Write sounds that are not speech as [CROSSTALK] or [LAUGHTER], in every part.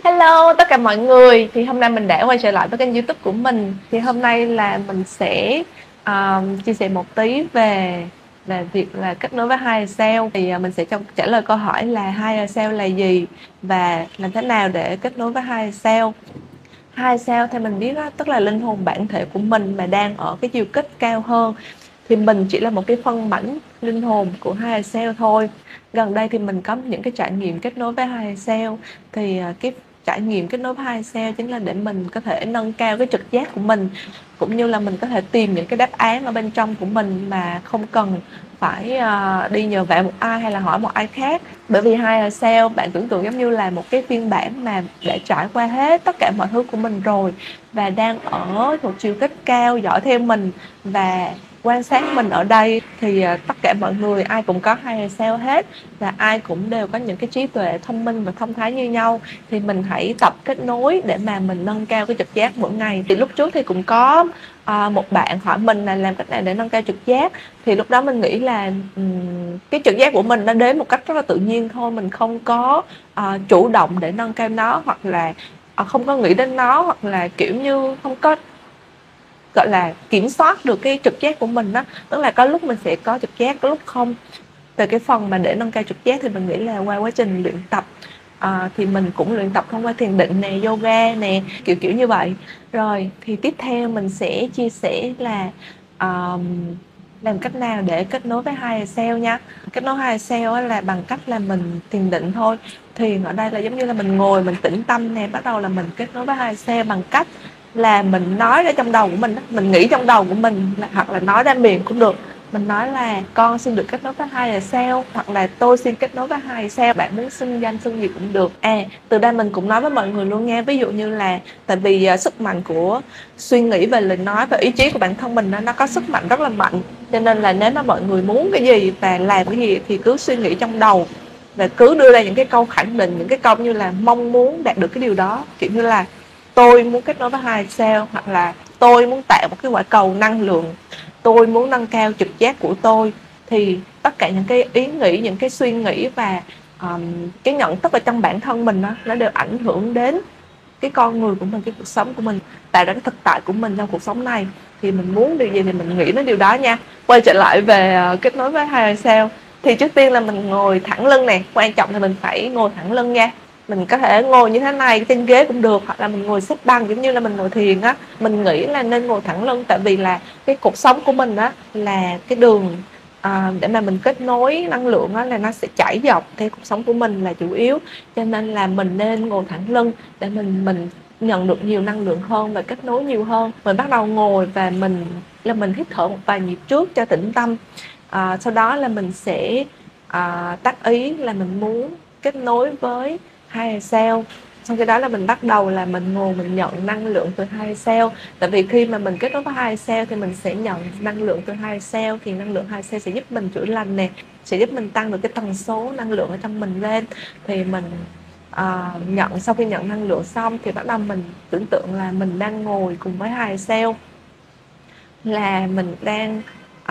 Hello tất cả mọi người. Thì hôm nay mình đã quay trở lại với kênh youtube của mình. Thì hôm nay là mình sẽ um, chia sẻ một tí về về việc là kết nối với higher sale thì uh, mình sẽ trong trả lời câu hỏi là higher sale là gì và làm thế nào để kết nối với higher sale hai sao theo mình biết đó, tức là linh hồn bản thể của mình mà đang ở cái chiều kích cao hơn thì mình chỉ là một cái phân mảnh linh hồn của hai sale thôi. Gần đây thì mình có những cái trải nghiệm kết nối với hai sale thì à, cái trải nghiệm kết nối với hai sale chính là để mình có thể nâng cao cái trực giác của mình cũng như là mình có thể tìm những cái đáp án ở bên trong của mình mà không cần phải uh, đi nhờ vả một ai hay là hỏi một ai khác. Bởi vì hai sale bạn tưởng tượng giống như là một cái phiên bản mà đã trải qua hết tất cả mọi thứ của mình rồi và đang ở một chiều kích cao giỏi theo mình và quan sát mình ở đây thì à, tất cả mọi người ai cũng có hai sao hết và ai cũng đều có những cái trí tuệ thông minh và thông thái như nhau. Thì mình hãy tập kết nối để mà mình nâng cao cái trực giác mỗi ngày. Thì lúc trước thì cũng có à, một bạn hỏi mình là làm cách nào để nâng cao trực giác. Thì lúc đó mình nghĩ là um, cái trực giác của mình nó đến một cách rất là tự nhiên thôi. Mình không có uh, chủ động để nâng cao nó hoặc là uh, không có nghĩ đến nó hoặc là kiểu như không có gọi là kiểm soát được cái trực giác của mình đó tức là có lúc mình sẽ có trực giác có lúc không. Về cái phần mà để nâng cao trực giác thì mình nghĩ là qua quá trình luyện tập à, thì mình cũng luyện tập thông qua thiền định nè yoga nè kiểu kiểu như vậy. Rồi thì tiếp theo mình sẽ chia sẻ là um, làm cách nào để kết nối với hai sale nha. Kết nối hai sale là bằng cách là mình thiền định thôi. Thiền ở đây là giống như là mình ngồi mình tĩnh tâm nè bắt đầu là mình kết nối với hai sale bằng cách là mình nói ra trong đầu của mình mình nghĩ trong đầu của mình hoặc là nói ra miệng cũng được. Mình nói là con xin được kết nối với hai là sao? Hoặc là tôi xin kết nối với hai sao? Bạn muốn xưng danh xưng gì cũng được. À từ đây mình cũng nói với mọi người luôn nghe ví dụ như là tại vì uh, sức mạnh của suy nghĩ về lời nói và ý chí của bản thân mình nó, nó có sức mạnh rất là mạnh. Cho nên là nếu mà mọi người muốn cái gì và làm cái gì thì cứ suy nghĩ trong đầu và cứ đưa ra những cái câu khẳng định những cái câu như là mong muốn đạt được cái điều đó. Kiểu như là tôi muốn kết nối với hai sao hoặc là tôi muốn tạo một cái quả cầu năng lượng tôi muốn nâng cao trực giác của tôi thì tất cả những cái ý nghĩ những cái suy nghĩ và um, cái nhận thức ở trong bản thân mình đó, nó đều ảnh hưởng đến cái con người của mình cái cuộc sống của mình tạo ra cái thực tại của mình trong cuộc sống này. Thì mình muốn điều gì thì mình nghĩ đến điều đó nha. Quay trở lại về uh, kết nối với hai sao thì trước tiên là mình ngồi thẳng lưng này quan trọng là mình phải ngồi thẳng lưng nha mình có thể ngồi như thế này trên ghế cũng được hoặc là mình ngồi xếp bằng giống như là mình ngồi thiền á. Mình nghĩ là nên ngồi thẳng lưng tại vì là cái cuộc sống của mình á là cái đường à, để mà mình kết nối năng lượng á là nó sẽ chảy dọc theo cuộc sống của mình là chủ yếu. Cho nên là mình nên ngồi thẳng lưng để mình mình nhận được nhiều năng lượng hơn và kết nối nhiều hơn. Mình bắt đầu ngồi và mình là mình hít thở một vài nhịp trước cho tĩnh tâm. À, sau đó là mình sẽ à, tác ý là mình muốn kết nối với hai sao sau khi đó là mình bắt đầu là mình ngồi mình nhận năng lượng từ hai sao tại vì khi mà mình kết nối với hai sao thì mình sẽ nhận năng lượng từ hai sao thì năng lượng hai sao sẽ giúp mình chữa lành nè sẽ giúp mình tăng được cái tần số năng lượng ở trong mình lên. Thì mình uh, nhận sau khi nhận năng lượng xong thì bắt đầu mình tưởng tượng là mình đang ngồi cùng với hai sao là mình đang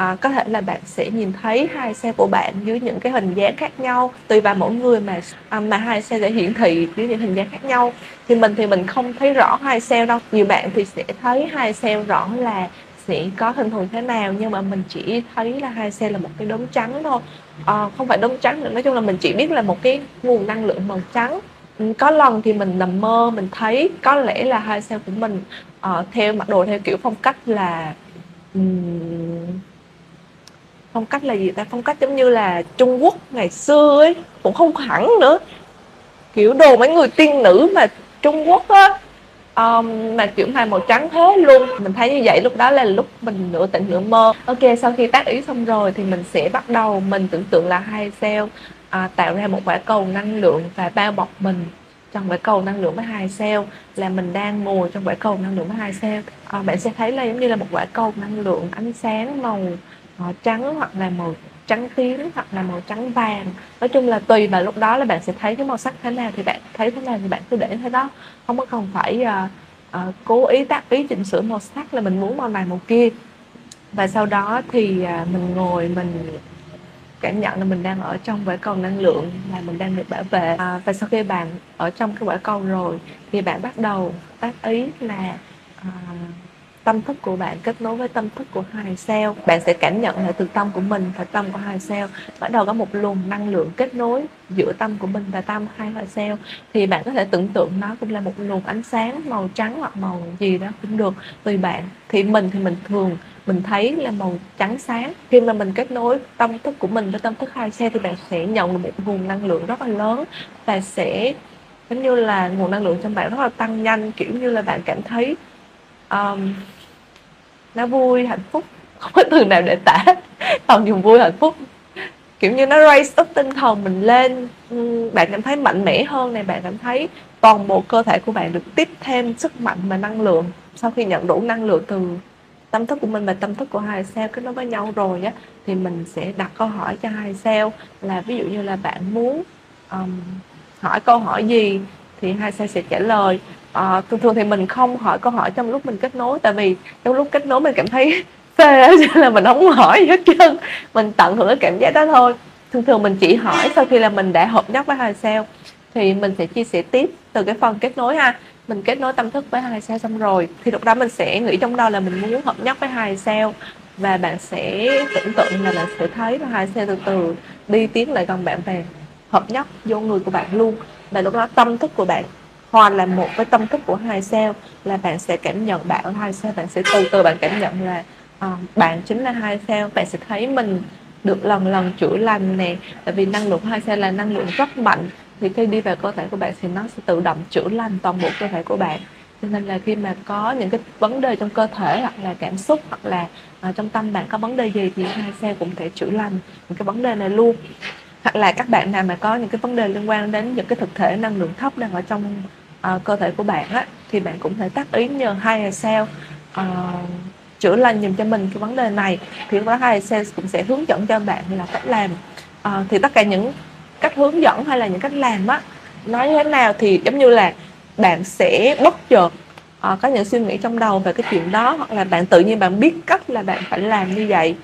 à, có thể là bạn sẽ nhìn thấy hai xe của bạn dưới những cái hình dáng khác nhau tùy vào mỗi người mà à, mà hai xe sẽ hiển thị dưới những hình dáng khác nhau. Thì mình thì mình không thấy rõ hai xe đâu. Nhiều bạn thì sẽ thấy hai xe rõ là sẽ có hình thù thế nào nhưng mà mình chỉ thấy là hai xe là một cái đốm trắng thôi. À, không phải đốm trắng nữa nói chung là mình chỉ biết là một cái nguồn năng lượng màu trắng. Ừ, có lần thì mình nằm mơ mình thấy có lẽ là hai xe của mình uh, theo mặc đồ theo kiểu phong cách là um, phong cách là gì ta? Phong cách giống như là trung quốc ngày xưa ấy cũng không hẳn nữa. Kiểu đồ mấy người tiên nữ mà trung quốc á um, mà kiểu mà màu trắng hết luôn. Mình thấy như vậy lúc đó là lúc mình nửa tỉnh nửa mơ. Ok sau khi tác ý xong rồi thì mình sẽ bắt đầu. Mình tưởng tượng là hai cell à, tạo ra một quả cầu năng lượng và bao bọc mình trong quả cầu năng lượng với hai cell là mình đang ngồi trong quả cầu năng lượng với hai cell. À, bạn sẽ thấy là giống như là một quả cầu năng lượng ánh sáng màu Ờ, trắng hoặc là màu trắng tím hoặc là màu trắng vàng. Nói chung là tùy vào lúc đó là bạn sẽ thấy cái màu sắc thế nào thì bạn thấy thế nào thì bạn cứ để thế đó. Không có cần phải uh, uh, cố ý tác ý chỉnh sửa màu sắc là mình muốn màu này màu kia. Và sau đó thì uh, mình ngồi mình cảm nhận là mình đang ở trong quả cầu năng lượng là mình đang được bảo vệ. À, và sau khi bạn ở trong cái quả cầu rồi thì bạn bắt đầu tác ý là à, tâm thức của bạn kết nối với tâm thức của hai sao, bạn sẽ cảm nhận lại từ tâm của mình và tâm của hai sao, bắt đầu có một luồng năng lượng kết nối giữa tâm của mình và tâm hai loại sao, thì bạn có thể tưởng tượng nó cũng là một luồng ánh sáng màu trắng hoặc màu gì đó cũng được tùy bạn. Thì mình thì mình thường mình thấy là màu trắng sáng. Khi mà mình kết nối tâm thức của mình với tâm thức hai sao thì bạn sẽ nhận được một nguồn năng lượng rất là lớn và sẽ giống như là nguồn năng lượng trong bạn rất là tăng nhanh. Kiểu như là bạn cảm thấy um, nó vui hạnh phúc. [LAUGHS] Không có từ nào để tả [LAUGHS] toàn dùng vui hạnh phúc. Kiểu như nó raise up tinh thần mình lên. Ừ, bạn cảm thấy mạnh mẽ hơn này bạn cảm thấy toàn bộ cơ thể của bạn được tiếp thêm sức mạnh và năng lượng. Sau khi nhận đủ năng lượng từ tâm thức của mình và tâm thức của hai sao kết nối với nhau rồi á thì mình sẽ đặt câu hỏi cho hai sao là ví dụ như là bạn muốn um, hỏi câu hỏi gì thì hai sao sẽ trả lời à, thường thường thì mình không hỏi câu hỏi trong lúc mình kết nối tại vì trong lúc kết nối mình cảm thấy [LAUGHS] phê cho là mình không hỏi hết trơn. Mình tận hưởng cái cảm giác đó thôi. Thường thường mình chỉ hỏi sau khi là mình đã hợp nhất với hai sao thì mình sẽ chia sẻ tiếp từ cái phần kết nối ha. Mình kết nối tâm thức với hai sao xong rồi thì lúc đó mình sẽ nghĩ trong đầu là mình muốn hợp nhất với hai sao và bạn sẽ tưởng tượng là bạn sẽ thấy là hai sao từ từ đi tiến lại gần bạn về hợp nhất vô người của bạn luôn. Và lúc đó tâm thức của bạn hoàn là một với tâm thức của hai sao là bạn sẽ cảm nhận bạn ở hai sao bạn sẽ từ từ bạn cảm nhận là uh, bạn chính là hai sao. Bạn sẽ thấy mình được lần lần chữa lành nè. Tại vì năng lượng hai sao là năng lượng rất mạnh thì khi đi vào cơ thể của bạn thì nó sẽ tự động chữa lành toàn bộ cơ thể của bạn. Cho nên là khi mà có những cái vấn đề trong cơ thể hoặc là cảm xúc hoặc là uh, trong tâm bạn có vấn đề gì thì hai sao cũng thể chữa lành những cái vấn đề này luôn. Hoặc là các bạn nào mà có những cái vấn đề liên quan đến những cái thực thể năng lượng thấp đang ở trong uh, cơ thể của bạn á thì bạn cũng thể tác ý nhờ hai sao uh, chữa lành dùm cho mình cái vấn đề này. Thì có đó hai sales cũng sẽ hướng dẫn cho bạn là cách làm. Uh, thì tất cả những cách hướng dẫn hay là những cách làm á nói như thế nào thì giống như là bạn sẽ bất chợt uh, có những suy nghĩ trong đầu về cái chuyện đó hoặc là bạn tự nhiên bạn biết cách là bạn phải làm như vậy.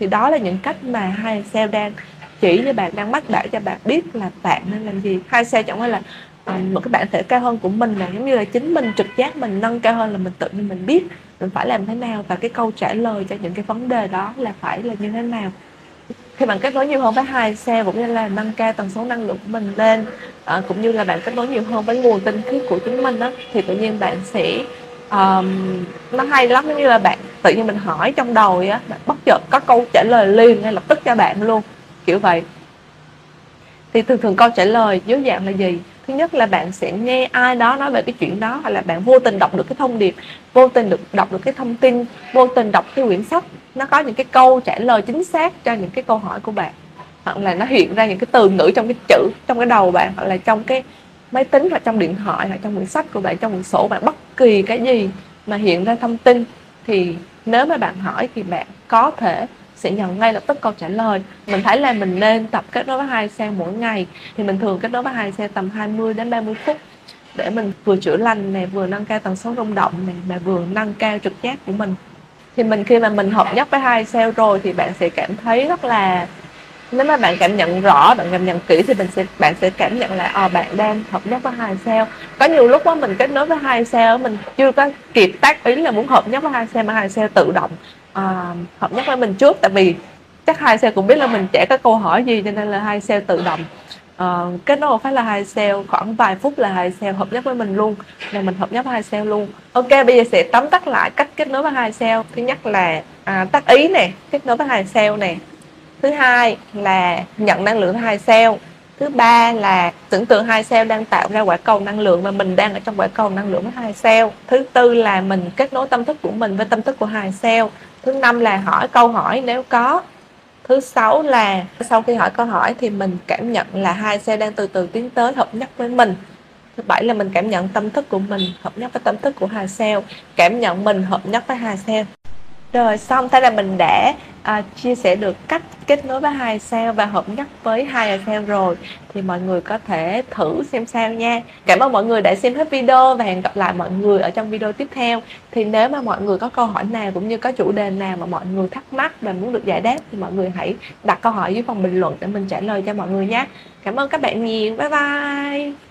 Thì đó là những cách mà hai sale đang chỉ cho bạn đang mách bảo cho bạn biết là bạn nên làm gì. Hai sale chẳng phải là một cái bản thể cao hơn của mình là giống như là chính mình trực giác mình nâng cao hơn là mình tự nhiên mình biết mình phải làm thế nào và cái câu trả lời cho những cái vấn đề đó là phải là như thế nào. Khi bạn kết nối nhiều hơn với hai xe cũng như là nâng cao tần số năng lượng của mình lên à, cũng như là bạn kết nối nhiều hơn với nguồn tinh khiết của chính mình đó thì tự nhiên bạn sẽ um, nó hay lắm giống như là bạn tự nhiên mình hỏi trong đầu á bạn bất chợt có câu trả lời liền ngay lập tức cho bạn luôn kiểu vậy. Thì thường thường câu trả lời dưới dạng là gì? Thứ nhất là bạn sẽ nghe ai đó nói về cái chuyện đó, hoặc là bạn vô tình đọc được cái thông điệp, vô tình được, đọc được cái thông tin, vô tình đọc cái quyển sách. Nó có những cái câu trả lời chính xác cho những cái câu hỏi của bạn. Hoặc là nó hiện ra những cái từ ngữ trong cái chữ, trong cái đầu bạn, hoặc là trong cái máy tính, hoặc trong điện thoại, hoặc trong quyển sách của bạn, trong quyển sổ bạn, bất kỳ cái gì mà hiện ra thông tin. Thì nếu mà bạn hỏi thì bạn có thể sẽ nhận ngay lập tức câu trả lời. Mình thấy là mình nên tập kết nối với hai xe mỗi ngày. Thì mình thường kết nối với hai xe tầm 20 đến 30 phút để mình vừa chữa lành này vừa nâng cao tần số rung động này mà vừa nâng cao trực giác của mình. Thì mình khi mà mình hợp nhất với hai sale rồi thì bạn sẽ cảm thấy rất là nếu mà bạn cảm nhận rõ bạn cảm nhận kỹ thì mình sẽ bạn sẽ cảm nhận là à, bạn đang hợp nhất với hai sao có nhiều lúc đó mình kết nối với hai sao mình chưa có kịp tác ý là muốn hợp nhất với hai sao mà hai sao tự động à, hợp nhất với mình trước. Tại vì chắc hai sao cũng biết là mình trẻ có câu hỏi gì cho nên là hai sao tự động uh, kết nối một phát là hai sao khoảng vài phút là hai sao hợp nhất với mình luôn là mình hợp nhất với hai sao luôn. Ok bây giờ sẽ tóm tắt lại cách kết nối với hai sao thứ nhất là à, tác ý nè kết nối với hai sao nè thứ hai là nhận năng lượng hai cell. Thứ ba là tưởng tượng hai cell đang tạo ra quả cầu năng lượng và mình đang ở trong quả cầu năng lượng với hai cell. Thứ tư là mình kết nối tâm thức của mình với tâm thức của hai cell. Thứ năm là hỏi câu hỏi nếu có. Thứ sáu là sau khi hỏi câu hỏi thì mình cảm nhận là hai xe đang từ từ tiến tới hợp nhất với mình. Thứ bảy là mình cảm nhận tâm thức của mình hợp nhất với tâm thức của hai sao cảm nhận mình hợp nhất với hai sao rồi xong thế là mình đã à, chia sẻ được cách kết nối với hai Excel và hợp nhất với hai Excel rồi. Thì mọi người có thể thử xem sao nha. Cảm ơn mọi người đã xem hết video và hẹn gặp lại mọi người ở trong video tiếp theo. Thì nếu mà mọi người có câu hỏi nào cũng như có chủ đề nào mà mọi người thắc mắc và muốn được giải đáp thì mọi người hãy đặt câu hỏi dưới phần bình luận để mình trả lời cho mọi người nhé. Cảm ơn các bạn nhiều. Bye bye.